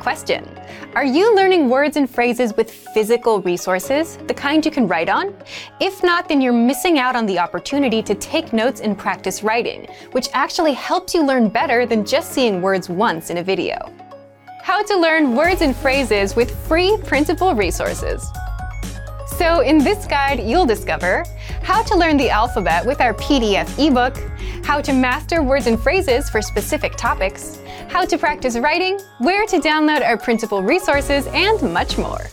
Question Are you learning words and phrases with physical resources, the kind you can write on? If not, then you're missing out on the opportunity to take notes and practice writing, which actually helps you learn better than just seeing words once in a video. How to learn words and phrases with free printable resources. So, in this guide, you'll discover how to learn the alphabet with our PDF ebook, how to master words and phrases for specific topics, how to practice writing, where to download our printable resources, and much more.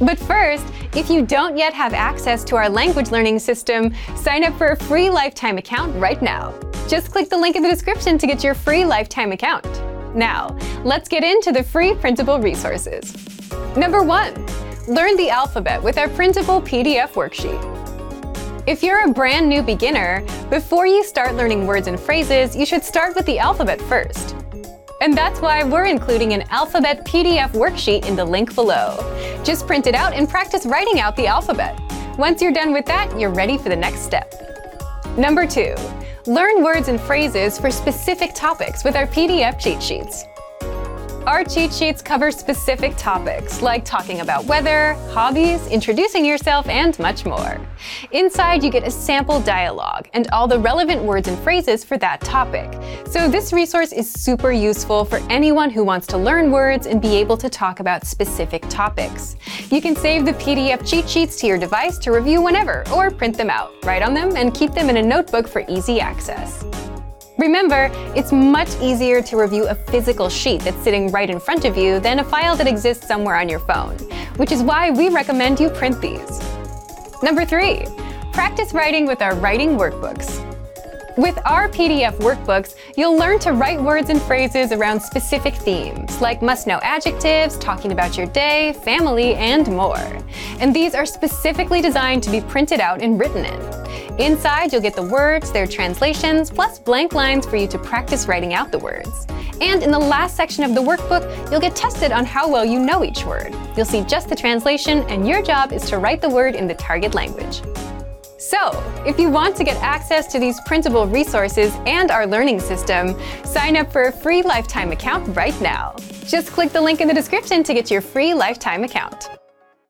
But first, if you don't yet have access to our language learning system, sign up for a free lifetime account right now. Just click the link in the description to get your free lifetime account. Now, let's get into the free printable resources. Number one, learn the alphabet with our printable PDF worksheet. If you're a brand new beginner, before you start learning words and phrases, you should start with the alphabet first. And that's why we're including an alphabet PDF worksheet in the link below. Just print it out and practice writing out the alphabet. Once you're done with that, you're ready for the next step. Number two, learn words and phrases for specific topics with our PDF cheat sheets. Our cheat sheets cover specific topics like talking about weather, hobbies, introducing yourself, and much more. Inside, you get a sample dialogue and all the relevant words and phrases for that topic. So, this resource is super useful for anyone who wants to learn words and be able to talk about specific topics. You can save the PDF cheat sheets to your device to review whenever or print them out, write on them, and keep them in a notebook for easy access. Remember, it's much easier to review a physical sheet that's sitting right in front of you than a file that exists somewhere on your phone, which is why we recommend you print these. Number three, practice writing with our writing workbooks. With our PDF workbooks, you'll learn to write words and phrases around specific themes, like must know adjectives, talking about your day, family, and more. And these are specifically designed to be printed out and written in. Inside, you'll get the words, their translations, plus blank lines for you to practice writing out the words. And in the last section of the workbook, you'll get tested on how well you know each word. You'll see just the translation, and your job is to write the word in the target language. So, if you want to get access to these printable resources and our learning system, sign up for a free lifetime account right now. Just click the link in the description to get your free lifetime account.